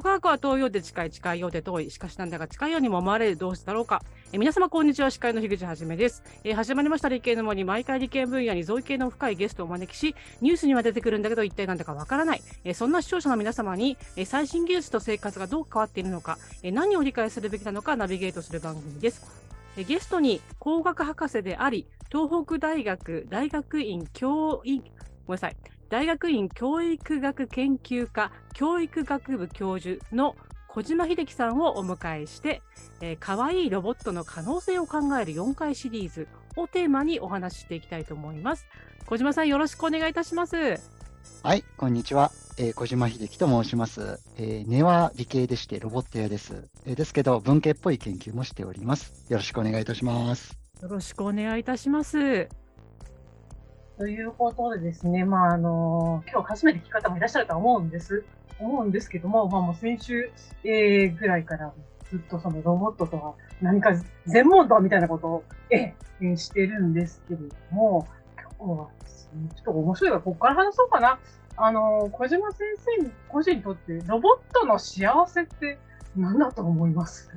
外側は遠いようで近い、近いようで遠い、しかしなんだか近いようにも思われる同士だろうか。え皆様、こんにちは。司会の樋口はじめです。え始まりました理系の森、毎回理系分野に造形の深いゲストをお招きし、ニュースには出てくるんだけど、一体なんだかわからない。えそんな視聴者の皆様に、え最新技術と生活がどう変わっているのか、え何を理解するべきなのかナビゲートする番組です。えゲストに工学博士であり、東北大学大学院教員、ごめんなさい。大学院教育学研究科教育学部教授の小島秀樹さんをお迎えして、えー、かわいいロボットの可能性を考える4回シリーズをテーマにお話ししていきたいと思います。小島さん、よろしくお願いいたします。はい、こんにちは。えー、小島秀樹と申します。えー、根は理系でしてロボット屋です。えー、ですけど、文系っぽい研究もしております。よろしくお願いいたします。よろしくお願いいたします。ということでですね、まあ、あの、今日初めて聞く方もいらっしゃるとは思うんです。思うんですけども、まあ、もう先週、えー、ぐらいからずっとそのロボットとは何か全問答みたいなことを、えー、してるんですけれども、今日はですね、ちょっと面白いから、ここから話そうかな。あの、小島先生個人にとってロボットの幸せって何だと思います？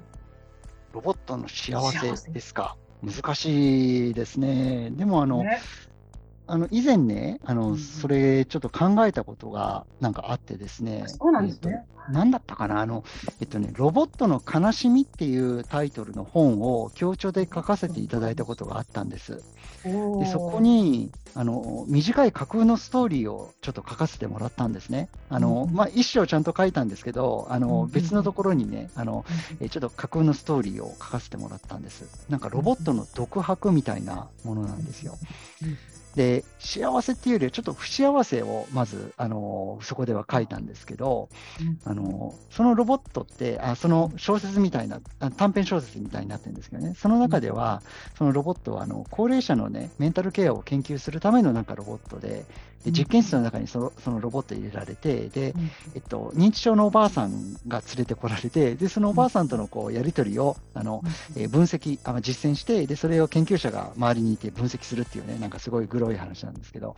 ロボットの幸せですか？難しいですね。でもあの、ね、あの以前ね、あの、うん、それちょっと考えたことがなんかあってですね、そうなんですね。何、だったかな？あの、えっとね、ロボットの悲しみっていうタイトルの本を強調で書かせていただいたことがあったんです。でそこにあの短い架空のストーリーをちょっと書かせてもらったんですね。あの、まあ、一章ちゃんと書いたんですけど、あの別のところにねあの、えちょっと架空のストーリーを書かせてもらったんです。なんかロボットの独白みたいなものなんですよ。で、幸せっていうよりはちょっと不幸せをまず、あのそこでは書いたんですけど、うん、あのそのロボットってあ、その小説みたいな、短編小説みたいになってるんですけどね、その中では、そのロボットはあの高齢者の、ね、メンタルケアを研究するためのなんかロボットで、で実験室の中にそのそのロボット入れられてで、えっと、認知症のおばあさんが連れてこられてでそのおばあさんとのこうやり取りをあの、えー、分析あ実践してでそれを研究者が周りにいて分析するっていうねなんかすごいグロい話なんですけど、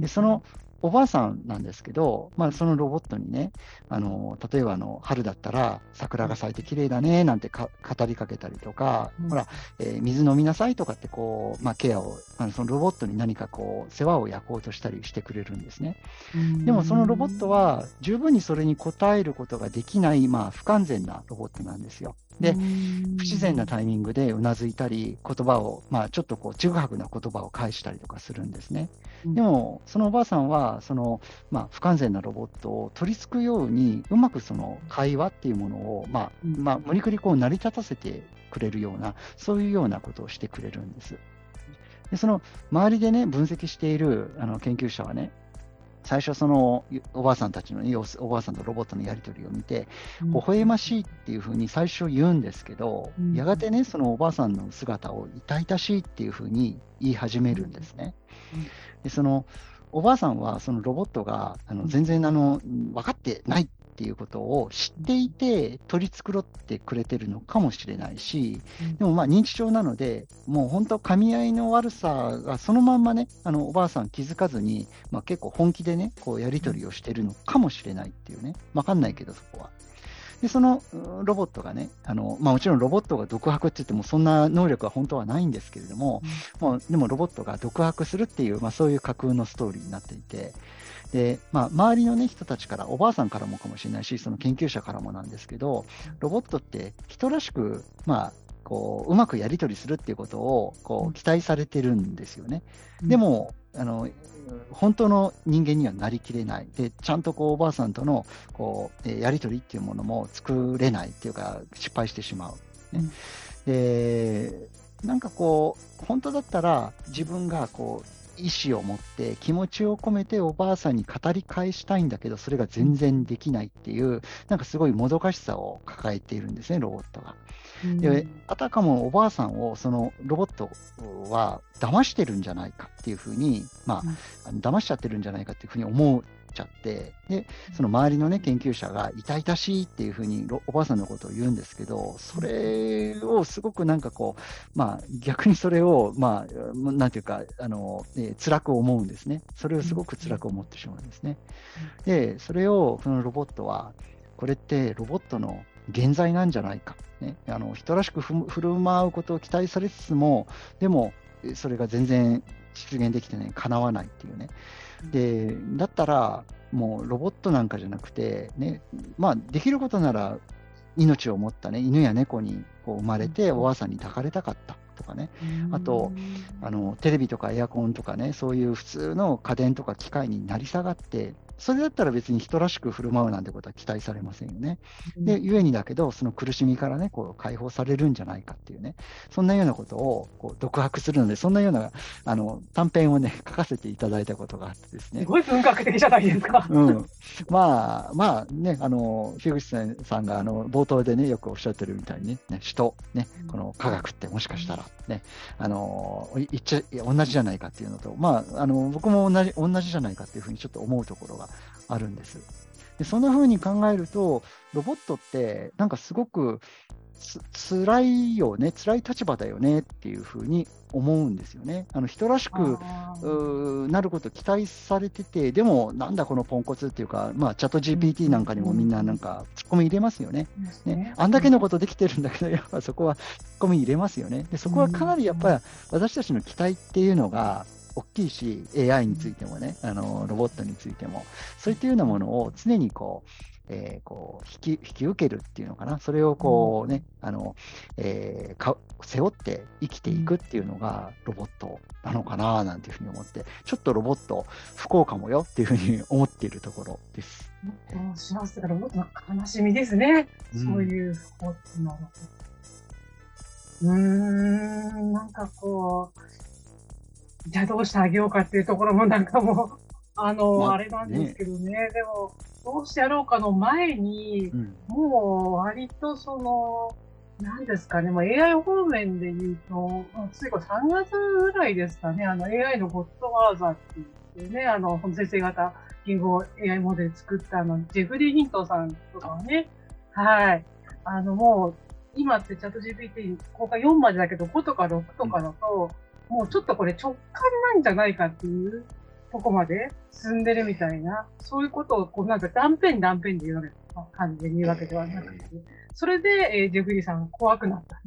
でそのおばあさんなんですけど、まあ、そのロボットにね、あの例えばあの春だったら桜が咲いて綺麗だねなんて語りかけたりとか、うん、ほら、えー、水飲みなさいとかってこう、まあ、ケアを、あのそのロボットに何かこう世話を焼こうとしたりしてくれるんですね。でもそのロボットは十分にそれに応えることができない、まあ、不完全なロボットなんですよ。で、不自然なタイミングでうなずいたり、言葉を、まあ、ちょっとこう、ちぐはぐな言葉を返したりとかするんですね。でも、そのおばあさんは、その、まあ、不完全なロボットを取り付くように、うまくその会話っていうものを、まあ、まあ、無理くりこう、成り立たせてくれるような、そういうようなことをしてくれるんです。でその周りでね、分析しているあの研究者はね、最初そのおばあさんたちの様子、おばあさんとロボットのやり取りを見て、微笑ましいっていうふうに最初言うんですけど、うん、やがてね、そのおばあさんの姿を痛々しいっていうふうに言い始めるんですね。でそのおばあさんはそのロボットがあの全然あの分かってないっていうことを知っていて取り繕ってくれてるのかもしれないし、でもまあ認知症なので、もう本当、噛み合いの悪さがそのまんまね、あのおばあさん気づかずに、まあ、結構本気でね、こうやり取りをしてるのかもしれないっていうね、わかんないけど、そこは。で、そのロボットがね、あのまあ、もちろんロボットが独白って言っても、そんな能力は本当はないんですけれども、うん、もうでもロボットが独白するっていう、まあ、そういう架空のストーリーになっていて、で、まあ、周りの、ね、人たちから、おばあさんからもかもしれないし、その研究者からもなんですけど、ロボットって人らしく、まあ、こううまくやり取りするっていうことをこう期待されてるんですよね。でもあの本当の人間にはなりきれない。でちゃんとこうおばあさんとのこうやり取りっていうものも作れないっていうか失敗してしまう。ね、でなんかこう本当だったら自分がこう意思を持って気持ちを込めておばあさんに語り返したいんだけどそれが全然できないっていうなんかすごいもどかしさを抱えているんですねロボットが。であたかもおばあさんをそのロボットは騙してるんじゃないかっていうふうにまあ、騙しちゃってるんじゃないかっていうふうに思うちゃって、で、その周りのね、研究者が痛々しいっていうふうにおばあさんのことを言うんですけど、それをすごくなんかこう、まあ逆にそれを、まあ、なんていうか、あの、えー、辛く思うんですね。それをすごく辛く思ってしまうんですね。で、それを、そのロボットは、これってロボットの現在なんじゃないか、ね、あの人らしくふ振る舞うことを期待されつつも、でもそれが全然実現できてね、かなわないっていうね。で、だったら、もうロボットなんかじゃなくて、ね、まあ、できることなら、命を持った、ね、犬や猫にこう生まれて、おばあさんに抱かれたかった。とかね、あとあのテレビとかエアコンとかね、そういう普通の家電とか機械になり下がって、それだったら別に人らしく振る舞うなんてことは期待されませんよね。で、ゆえにだけど、その苦しみからね、こう解放されるんじゃないかっていうね、そんなようなことをこう独白するので、そんなようなあの短編をね、書かせていただいたことがあってですね。すごい文学的じゃないですか。うん。まあ、まあね、あの、樋口さんがあの冒頭でね、よくおっしゃってるみたいにね、ね人、ね、この科学ってもしかしたらね、あの、いっちゃ、同じじゃないかっていうのと、まあ、あの、僕も同じ、同じじゃないかっていうふうにちょっと思うところがあるんです。でそんな風に考えると、ロボットってなんかすごくつ辛いよね、辛い立場だよねっていう風に思うんですよね。あの人らしくなること期待されてて、でもなんだこのポンコツっていうか、まあ、チャット GPT なんかにもみんななんかツッコミ入れますよね。ねあんだけのことできてるんだけど、やっぱそこはツッコミ入れますよね。でそこはかなりやっぱり私たちの期待っていうのが、大きいし、AI についてもね、あのロボットについても、そういったようなものを常にこう、えー、こう引き引き受けるっていうのかな、それをこうね、あのえー、か背負って生きていくっていうのがロボットなのかななんていうふうに思って、ちょっとロボット不幸かもよっていうふうに思っているところです。幸せがロボットの悲しみですね、うん、そういう不幸っていうの。は。うーん、なんかこう、じゃあどうしてあげようかっていうところもなんかもう、あの、まあ、あれなんですけどね、ねでも、どうしてやろうかの前に、うん、もう割とその、なんですかね、まあ、AI 方面で言うと、ついこ3月ぐらいですかね、あの AI のゴッドワーザーって言ってね、あの、先生型言語 AI モデル作ったあの、ジェフリー・ヒントンさんとかはね、はい。あの、もう、今ってチャット GPT 公開4までだけど、5とか6とかだと、うんもうちょっとこれ直感なんじゃないかっていうとこまで進んでるみたいな、そういうことをこうなんか断片断片で言うわけ、感じで言うわけではなくて、それで、えー、ジェフリーさん怖くなった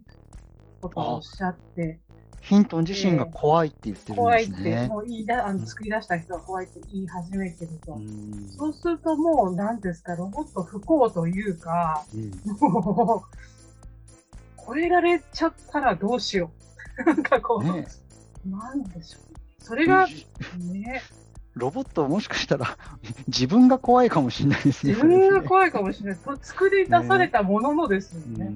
ことをおっしゃって、ヒントン自身が怖いって言ってるんですね。怖いって、もう言いだあの作り出した人は怖いって言い始めてると。うそうするともう、なんですか、ロボット不幸というか、うん、もう、超えられちゃったらどうしよう。なんかこう、ね、なんでしょう。それが、ね。ロボットもしかしたら 自分が怖いかもしれないですね。自分が怖いかもしれない。作り出されたもののですよね。ね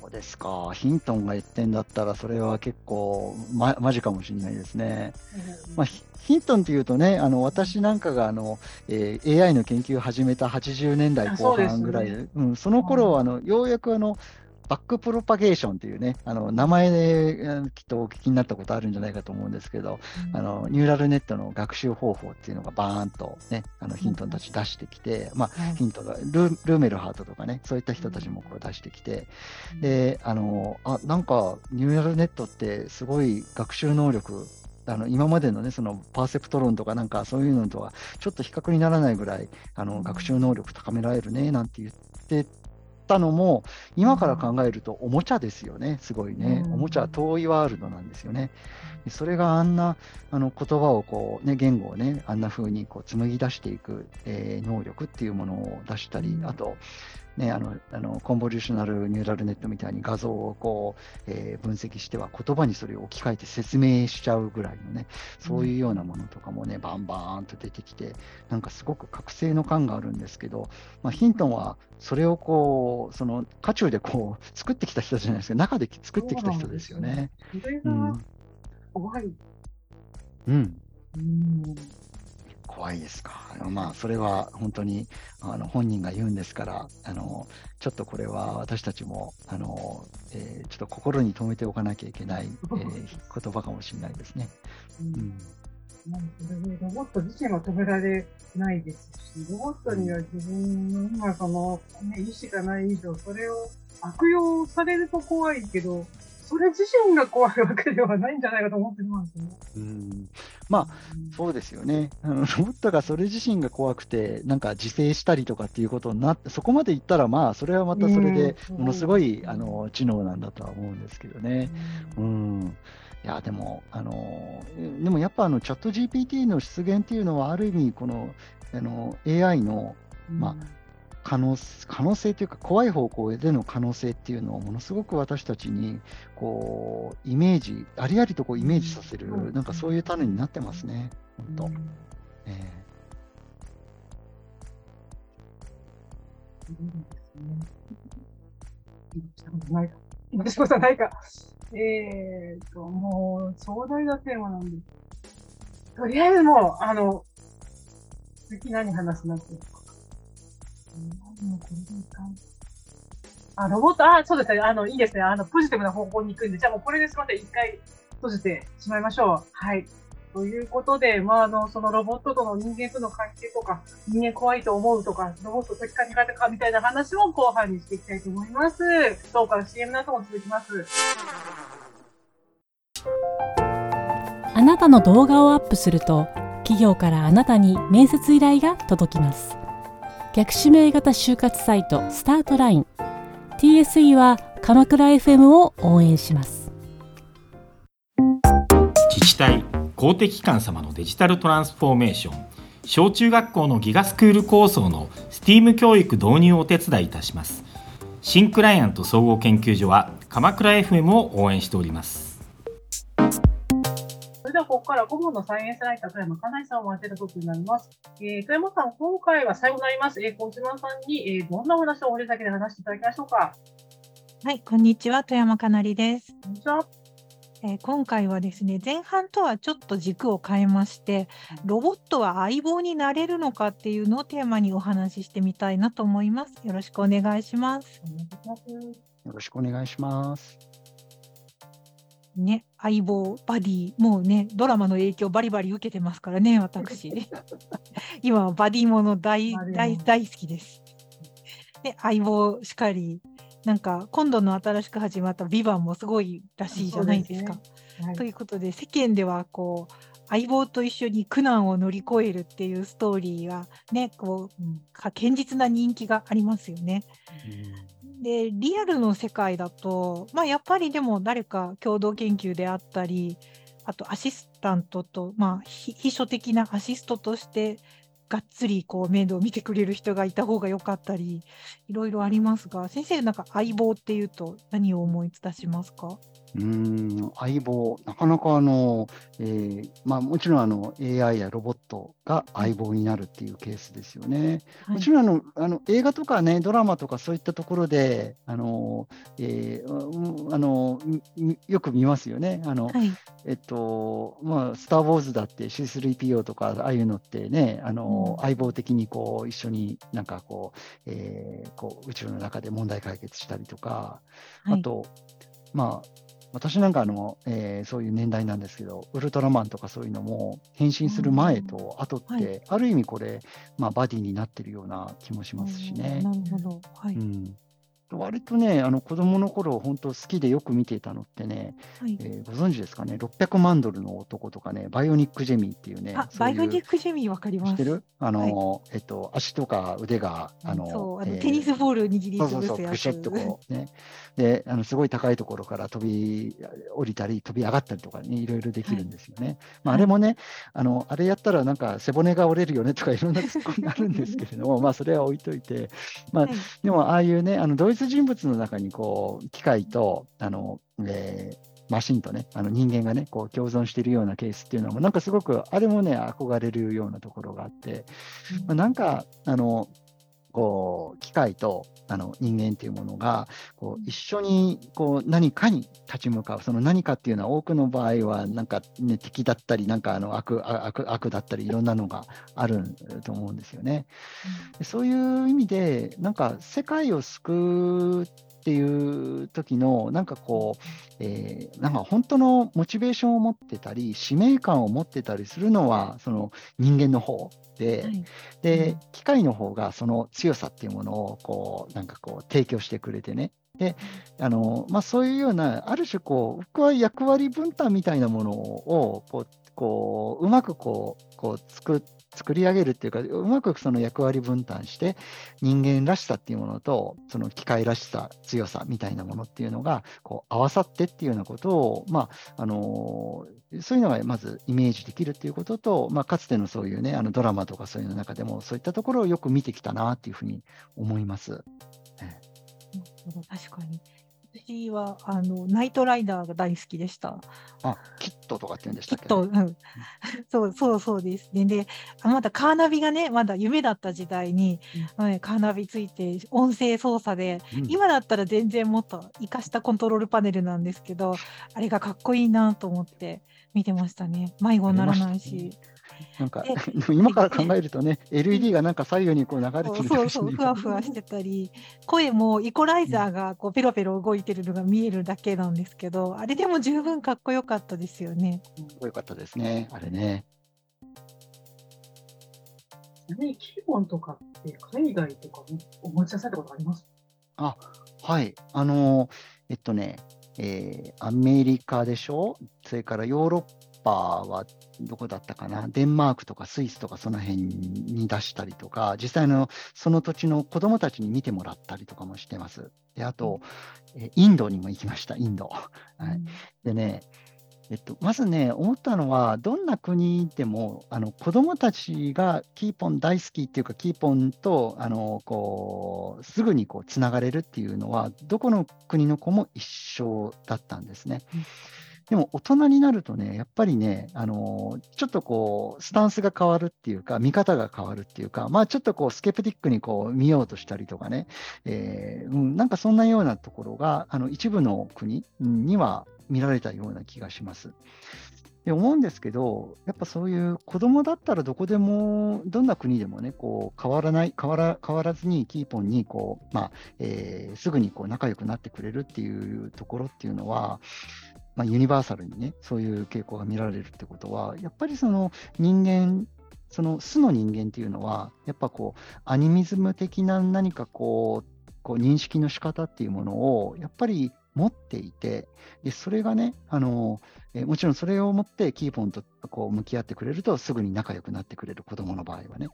そうですか。ヒントンが言ってんだったら、それは結構、ま、マジかもしれないですね。うん、まあ、ヒントンっていうとね、あの私なんかがあの、えー、AI の研究を始めた80年代後半ぐらいで、そ、ねうん、その頃あのようやくあのバックプロパゲーションというね、あの名前できっとお聞きになったことあるんじゃないかと思うんですけど、うん、あのニューラルネットの学習方法っていうのがバーンと、ね、あのヒントたち出してきて、うん、まあ、ヒントがルーメルハートとかね、そういった人たちもこう出してきて、うん、で、あの、あ、なんかニューラルネットってすごい学習能力あの今までのね、そのパーセプト論とかなんかそういうのとはちょっと比較にならないぐらいあの学習能力高められるねなんて言ってったのも、今から考えるとおもちゃですよね、すごいね。おもちゃは遠いワールドなんですよね。それがあんなあの言葉をこう、ね、言語をね、あんな風にこう紡ぎ出していく、えー、能力っていうものを出したり、あと、ね、あのあのコンボリューショナルニューラルネットみたいに画像をこう、えー、分析しては言葉にそれを置き換えて説明しちゃうぐらいのね、そういうようなものとかもね、バンバーンと出てきて、なんかすごく覚醒の感があるんですけど、まあ、ヒントンはそれをこう、その渦中でこう作ってきた人じゃないですか、中で作ってきた人ですよね。それが怖い。うん。うん怖いですか？まあ、それは本当にあの本人が言うんですから、あのちょっとこれは私たちもあの、えー、ちょっと心に留めておかなきゃいけない、えー、言葉かもしれないですね。うん、うんロボット自身は止められないですし、ロボットには自分の今その、ね、意思がない以上、それを悪用されると怖いけど、それ自身が怖いわけではないんじゃないかと思ってますね。うんまあ、そうですよね。あのロボットがそれ自身が怖くて、なんか自制したりとかっていうことになって、そこまでいったら、まあ、それはまたそれでものすごい、あの知能なんだとは思うんですけどね。うん。いや、でも、あの、でもやっぱあのチャット GPT の出現っていうのは、ある意味、このあの AI の、まあ、可能可能性というか、怖い方向での可能性っていうのをものすごく私たちにこうイメージ、ありありとこうイメージさせる、なんかそういう種になってますね、本当。え今しことないか。えーと、もう、壮大なテーマなんです。とりあえずもう、あの、次何話すなってあ、ロボット、あ、そうですね。あの、いいですね。あの、ポジティブな方向に行くんで、じゃあもうこれですので、一回閉じてしまいましょう。はい。ということで、まあ、あの、そのロボットとの人間との関係とか、人間怖いと思うとか、ロボット的か苦手かみたいな話を後半にしていきたいと思います。どうか CM の後も続きます。あなたの動画をアップすると、企業からあなたに面接依頼が届きます。逆指名型就活サイトスタートライン。TSE は鎌倉 FM を応援します。自治体公的機関様のデジタルトランスフォーメーション。小中学校のギガスクール構想の STEAM 教育導入をお手伝いいたします。新クライアント総合研究所は鎌倉 FM を応援しております。はここから顧問のサイエンスライター、富山かなえさんを待てることになります。えー、富山さん、今回は最後になります。えー、小島さんに、えー、どんなお話を掘り下げで話していただきましょうか？はい、こんにちは、富山かなりです。こんにちは。えー、今回はですね前半とはちょっと軸を変えましてロボットは相棒になれるのかっていうのをテーマにお話ししてみたいなと思いますよろしくお願いしますよろしくお願いしますね、相棒、バディ、もうね、ドラマの影響バリバリ受けてますからね、私。今はバディもの大大大好きです。で、相棒しかり、なんか今度の新しく始まった「ビバンもすごいらしいじゃないですか。すねはい、ということで世間ではこう相棒と一緒に苦難を乗り越えるっていうストーリーがねこう、うん、堅実な人気がありますよね。でリアルの世界だと、まあ、やっぱりでも誰か共同研究であったりあとアシスタントと、まあ、秘書的なアシストとしてがっつりこう面倒を見てくれる人がいた方が良かったりいろいろありますが先生なんか相棒っていうと何を思い出しますか？うん相棒、なかなかあの、えーまあ、もちろんあの AI やロボットが相棒になるっていうケースですよね。はい、もちろんあのあの映画とか、ね、ドラマとかそういったところであの、えー、あのよく見ますよね。あの、はい、えっとまあ、スター・ウォーズだって C3PO とかああいうのってねあの、うん、相棒的にこう一緒になんかこう,、えー、こう宇宙の中で問題解決したりとか、はい、あとまあ私なんかあの、えー、そういう年代なんですけど、ウルトラマンとかそういうのも変身する前と後って、はい、ある意味これ、まあ、バディになってるような気もしますしね。なるほど、はい、うん割とね、あの子供の頃本当好きでよく見ていたのってね、はい、えー、ご存知ですかね、600万ドルの男とかね、バイオニック・ジェミーっていうね、あバイオニック・ジェミーわかります。あの、はい、えっと、足とか腕が、あの、あの、えー、テニスボール握りそうそうそう、プシュッとこうね、で、あのすごい高いところから飛び降りたり、飛び上がったりとかね、いろいろできるんですよね。はい、まあ、あれもね、あの、あれやったらなんか背骨が折れるよねとかいろんなツッコミあるんですけれども、まあ、それは置いといて、まあ、でもああいうね、あの、同一人物の中ににこう機械とあの、えー、マシンとね、あの人間がね、こう共存しているようなケースっていうのも、なんかすごく、あれもね、憧れるようなところがあって、まあ、なんか、あの、こう、機械とあの人間っていうものが、こう一緒にこう何かに立ち向かう、その何かっていうのは多くの場合は、なんか、ね、敵だったり、なんかあの悪悪悪だったり、いろんなのがあると思うんですよね。うん、そういう意味で、なんか世界を救うっていう時のなんかこう、えー、なんか本当のモチベーションを持ってたり使命感を持ってたりするのはその人間の方ではい、で機械の方がその強さっていうものをこうなんかこう提供してくれてね。であの、まあ、そういうような、ある種こう、僕は役割分担みたいなものをこうこううまくこうこう作作り上げるっていうか、うまくその役割分担して、人間らしさっていうものと、その機械らしさ、強さみたいなものっていうのが、こう合わさってっていうようなことを、まああのそういうのがまずイメージできるっていうことと、まあ、かつてのそういうね、あのドラマとかそういうの中でも、そういったところをよく見てきたなっていうふうに思います。確かに。私はあのナイトライダーが大好きでした。あ、キットとかって言うんでしたっけ、ね、キット、うん、そうそうそうですね。で、まだカーナビがね、まだ夢だった時代に、うん、カーナビついて音声操作で、うん、今だったら全然もっと活かしたコントロールパネルなんですけど、あれがかっこいいなと思って見てましたね。迷子にならないし。なんか 今から考えるとね、LED がなんか左右にこう流れてるそうそう、ふわふわしてたり、声もイコライザーがこうペロペロ動いてるのが見えるだけなんですけど、あれでも十分かっこよかったですよね。かっこよかったですね、あれね。ね、キーボンとかって海外とかお持ち出されたことあります？あ、はい。あの、えっとね、えー、アメリカでしょ？それからヨーロッパはどこだったかな、デンマークとかスイスとかその辺に出したりとか、実際のその土地の子どもたちに見てもらったりとかもしてます。で、あと、えインドにも行きました、インド。はい、でね、えっと、まずね、思ったのは、どんな国でもあの子どもたちがキーポン大好きっていうか、キーポンとあのこうすぐにこうつながれるっていうのは、どこの国の子も一緒だったんですね。うんでも大人になるとね、やっぱりね、あのちょっとこう、スタンスが変わるっていうか、見方が変わるっていうか、まあちょっとこう、スケプティックにこう見ようとしたりとかね、えー、うん、なんかそんなようなところが、あの一部の国には見られたような気がします。で思うんですけど、やっぱそういう子供だったらどこでも、どんな国でもね、こう変わらない、変わら変わらずにキーポンにこう、まあえー、すぐにこう仲良くなってくれるっていうところっていうのは、まあ、ユニバーサルにね、そういう傾向が見られるってことは、やっぱりその人間、その素の人間っていうのは、やっぱこう、アニミズム的な何かこう、こう認識の仕方っていうものを、やっぱり持っていて、でそれがね、あのえもちろんそれを持ってキーポンとこう向き合ってくれると、すぐに仲良くなってくれる子どもの場合はね。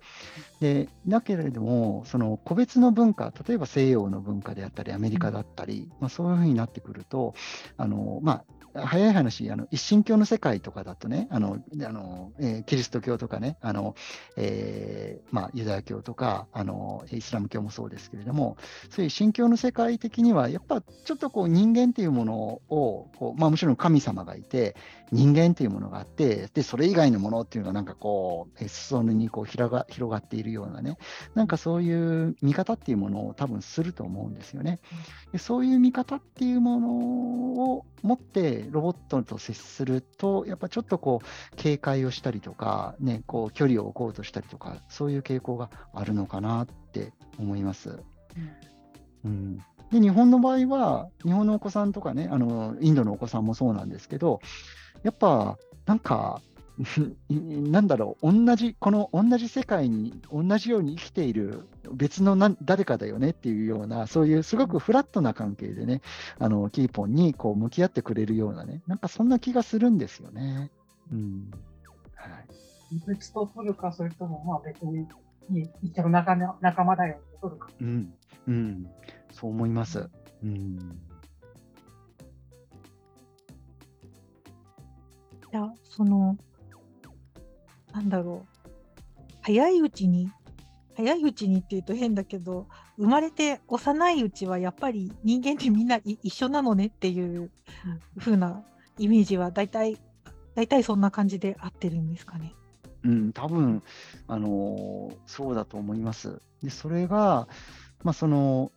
でだけれども、その個別の文化、例えば西洋の文化であったり、アメリカだったり、まあ、そういうふうになってくると、あのまあ、早い話、あの一神教の世界とかだとね、あのあのえー、キリスト教とかね、あのえーまあ、ユダヤ教とかあの、イスラム教もそうですけれども、そういう神教の世界的には、やっぱちょっとこう人間っていうものをこう、まあ、もちろん神様がいて、人間っていうものがあって、でそれ以外のものっていうのは、なんかこう、裾野にこう広が広がっているようなね、なんかそういう見方っていうものを多分すると思うんですよね。でそういう見方っていうものを持ってロボットと接すると、やっぱちょっとこう、警戒をしたりとか、ね、こう距離を置こうとしたりとか、そういう傾向があるのかなって思います。うん、うんで日本の場合は、日本のお子さんとかね、あのインドのお子さんもそうなんですけど、やっぱなんか、なんだろう、同じ、この同じ世界に同じように生きている別のな誰かだよねっていうような、そういうすごくフラットな関係でね、あのキーポンにこう向き合ってくれるようなね、なんかそんな気がするんですよね。うんはい、別と取るか、それともまあ別に一緒の仲仲間だよって取るか。うん、うん、そう思います。うんいや、その、なんだろう。早いうちに、早いうちにっていうと変だけど、生まれて幼いうちはやっぱり人間ってみんな一緒なのねっていう風なイメージは大体、大体そんな感じで合ってるんですかね。うん、多分あのそうだと思います。で、それが、まあ、その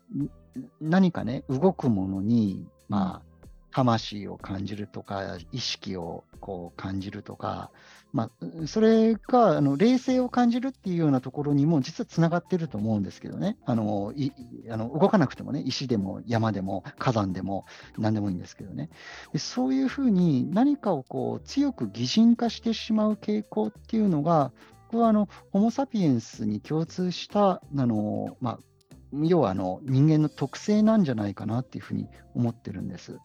何かね、動くものに、まあ、魂を感じるとか、意識をこう感じるとか、まあ、それがあの冷静を感じるっていうようなところにも実はつながってると思うんですけどね。あのいあの動かなくてもね石でも山でも火山でも何でもいいんですけどね。でそういうふうに何かをこう強く擬人化してしまう傾向っていうのが僕はあのホモ・サピエンスに共通したあの、まあ、要はあの人間の特性なんじゃないかなっていうふうに思ってるんです。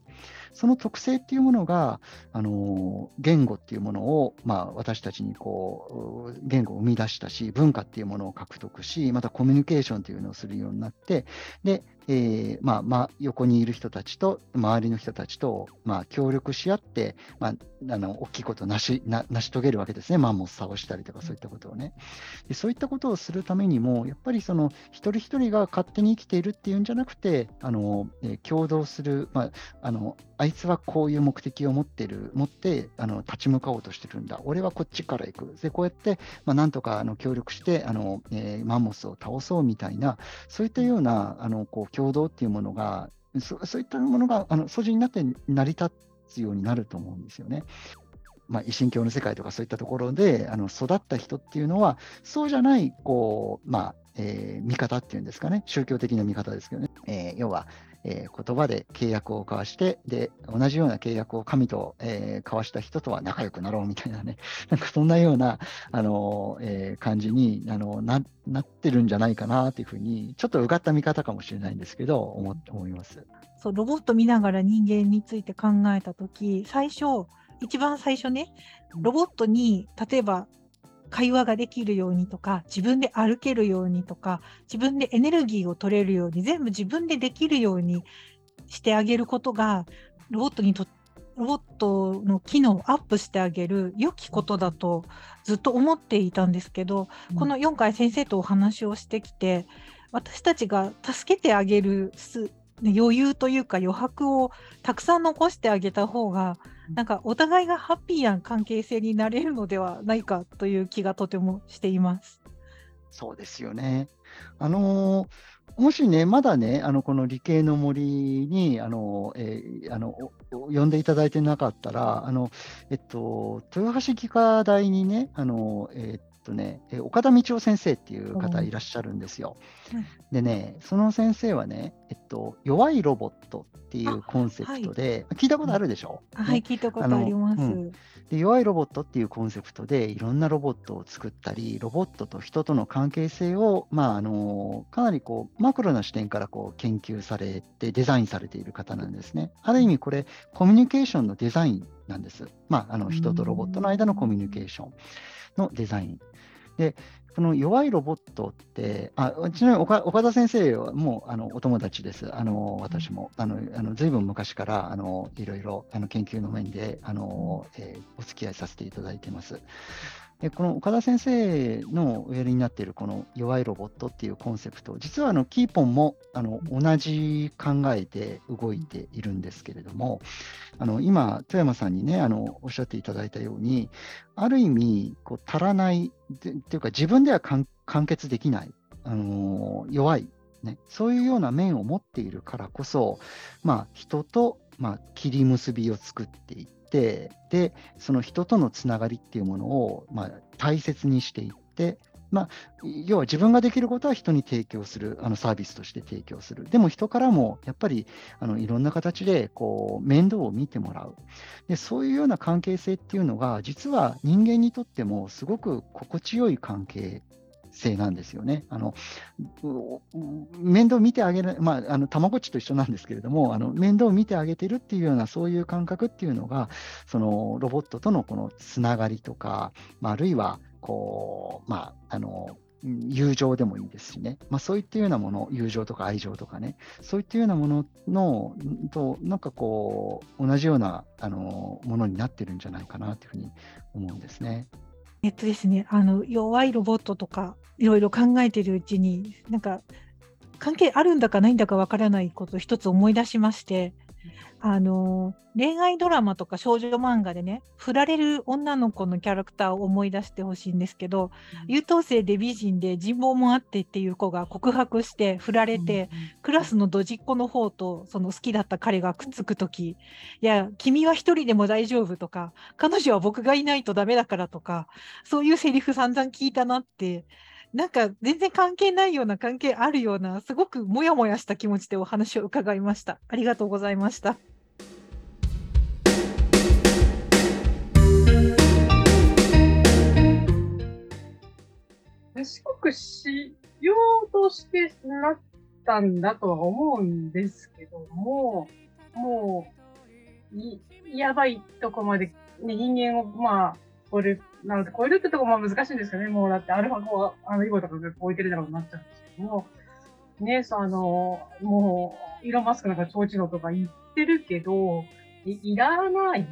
その特性っていうものが、あの言語っていうものを、まあ、私たちにこう言語を生み出したし、文化っていうものを獲得し、またコミュニケーションというのをするようになって、で、えー、まあまあ、横にいる人たちと周りの人たちと、まあ、協力し合って、まあ、あの大きいことを成しな成し遂げるわけですね、マンモス倒したりとか、そういったことをね。で。そういったことをするためにも、やっぱりその一人一人が勝手に生きているっていうんじゃなくて、あのえー、共同する、まあ、あのあいつはこういう目的を持ってる、持ってあの立ち向かおうとしてるんだ、俺はこっちから行く、でこうやって、まあ、なんとかあの協力してあの、えー、マンモスを倒そうみたいな、そういったようなあのこう共同っていうものが、そそういったものがあの素地になって成り立つようになると思うんですよね。まあ、一神教の世界とかそういったところであの育った人っていうのは、そうじゃないこう、まあえー、見方っていうんですかね、宗教的な見方ですけどね、えー、要は、えー、言葉で契約を交わして、で、同じような契約を神と、えー、交わした人とは仲良くなろうみたいなね、なんかそんなような、あの、えー、感じにあのななってるんじゃないかなというふうに、ちょっとうがった見方かもしれないんですけど、思思います。そう、ロボット見ながら人間について考えたとき、最初、一番最初ね、ロボットに例えば会話ができるようにとか自分で歩けるようにとか自分でエネルギーを取れるように全部自分でできるようにしてあげることがロボットにとロボットの機能をアップしてあげる良きことだとずっと思っていたんですけど、うん、この4回先生とお話をしてきて私たちが助けてあげる余裕というか余白をたくさん残してあげた方がなんかお互いがハッピーな関係性になれるのではないかという気がとてもしています。そうですよね。あのもしね、まだね、あのこの理系の森にあの、えー、あの呼んでいただいてなかったら、あのえっと、豊橋技科大にね、あのえー、とね、岡田道夫先生っていう方いらっしゃるんですよ。うん、でね、その先生はね、えっと、弱いロボットっていうコンセプトで、はい、聞いたことあるでしょ、うん、はい、聞いたことあります、うん、で。弱いロボットっていうコンセプトで、いろんなロボットを作ったり、ロボットと人との関係性を、まあ、あのかなりこうマクロな視点からこう研究されて、デザインされている方なんですね。ある意味、これ、コミュニケーションのデザインなんです。まあ、あの人とロボットの間のコミュニケーションのデザイン。で、この弱いロボットって、あちなみに岡田先生はもうあのお友達です、あの私も。あのあのずいぶん昔からあのいろいろあの研究の面であの、えー、お付き合いさせていただいてます。でこの岡田先生のおやりになっているこの弱いロボットっていうコンセプト、実はあのキーポンもあの同じ考えで動いているんですけれども、あの今、富山さんにねあのおっしゃっていただいたように、ある意味こう足らないっていうか、自分では完結できない、あの弱い、ね、そういうような面を持っているからこそ、まあ、人と、まあ、切り結びを作っていって、で、その人とのつながりっていうものを、まあ、大切にしていって、まあ、要は自分ができることは人に提供する、あのサービスとして提供する。でも人からもやっぱりあのいろんな形でこう面倒を見てもらうで。そういうような関係性っていうのが、実は人間にとってもすごく心地よい関係性なんですよね。あの面倒見てあげる、まあ、あのたまごっちと一緒なんですけれども、あの面倒を見てあげてるっていうような、そういう感覚っていうのが、そのロボットとのこのつながりとか、まあ、あるいはこう、まあ、あの友情でもいいですしね、まあ、そういったようなもの、友情とか愛情とかね、そういったようなもののと、なんかこう、同じようなあのものになってるんじゃないかなというふうに思うんですね。えっとですね、あの弱いロボットとかいろいろ考えてるうちになんか関係あるんだかないんだかわからないことを一つ思い出しまして、あの恋愛ドラマとか少女漫画でね振られる女の子のキャラクターを思い出してほしいんですけど、うん、優等生で美人で人望もあってっていう子が告白して振られて、うんクラスのドジっ子の方とその好きだった彼がくっつく時いや君は一人でも大丈夫とか彼女は僕がいないとダメだからとかそういうセリフ散々聞いたなってなんか全然関係ないような関係あるようなすごくモヤモヤした気持ちでお話を伺いました。ありがとうございました。賢くしようとしてなったんだとは思うんですけども、もう、いやばいとこまで、ね、人間を、まあ、超える、なので、超えるってとこも難しいんですよね。もう、だって、アルファ5、あの、イゴとかが超えてるようになっちゃうんですけども、ね、そあの、もう、イーロン・マスクなんか超知能とか言ってるけど、いいらないっ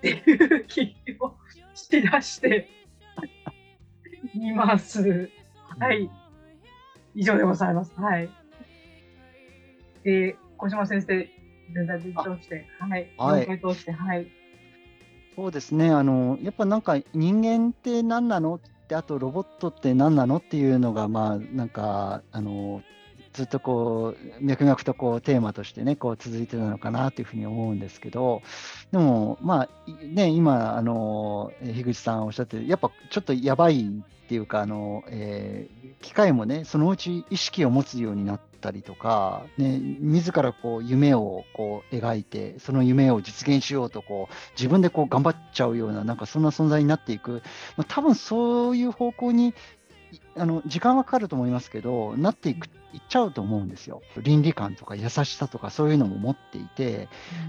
ていう気をしだしています。はい。以上でございます。はい。で、小島先生、全体通して、はい。はい4回通して、はい。そうですね。あのやっぱなんか人間って何なの？ってあとロボットって何なの？っていうのがまあなんかあのずっとこう脈々とこうテーマとしてねこう続いてたのかなというふうに思うんですけど。でもまあね今あの樋口さんおっしゃってやっぱちょっとやばいっていうかあの、えー機械もねそのうち意識を持つようになったりとか、ね、自らこう夢をこう描いてその夢を実現しようとこう自分でこう頑張っちゃうようななんかそんな存在になっていく、まあ、多分そういう方向にいあの時間はかかると思いますけどなっていくいっちゃうと思うんですよ。倫理観とか優しさとかそういうのも持っていて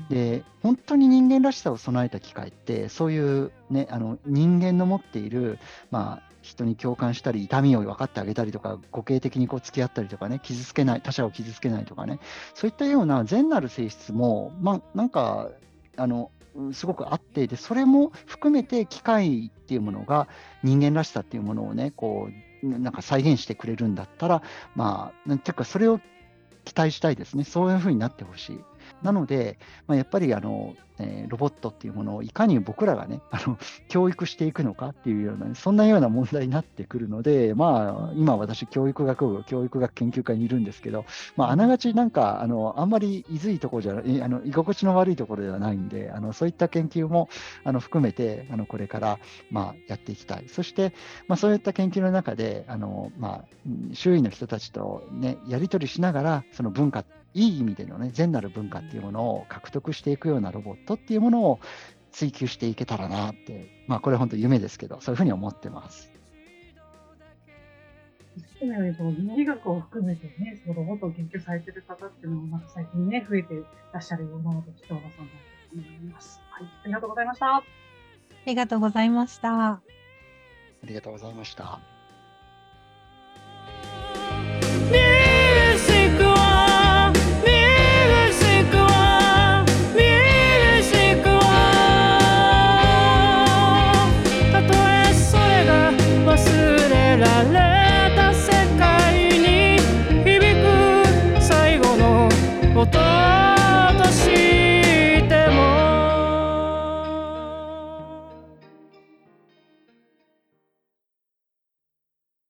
で本当に人間らしさを備えた機械ってそういう、ね、あの人間の持っている、まあ、人に共感したり痛みを分かってあげたりとか互恵的にこう付き合ったりとかね傷つけない他者を傷つけないとかねそういったような善なる性質も、まあ、なんかあのすごくあってでそれも含めて機械っていうものが人間らしさっていうものをねこうなんか再現してくれるんだったらまあなんていうかそれを期待したいですねそういうふうになってほしい。なので、まあ、やっぱりあの、えーロボットっていうものをいかに僕らがねあの教育していくのかっていうようなそんなような問題になってくるのでまあ今私教育学部教育学研究会にいるんですけど、まあ、あながちなんかあのあんまりいずいところじゃえあの居心地の悪いところではないんであのそういった研究もあの含めてあのこれから、まあ、やっていきたい。そして、まあ、そういった研究の中であの、まあ、うん周囲の人たちと、ね、やり取りしながらその文化いい意味でのね善なる文化っていうものを獲得していくようなロボットっていうものを追求していけたらなって、まあ、これ本当夢ですけどそういうふうに思ってます。そのようにその倫理学を含めてね、そのロボットを研究されてる方っていうのも、なんか最近ね、増えていらっしゃるようなので、貴重な存在だと思います。はい、ありがとうございました。ありがとうございました。ありがとうございました。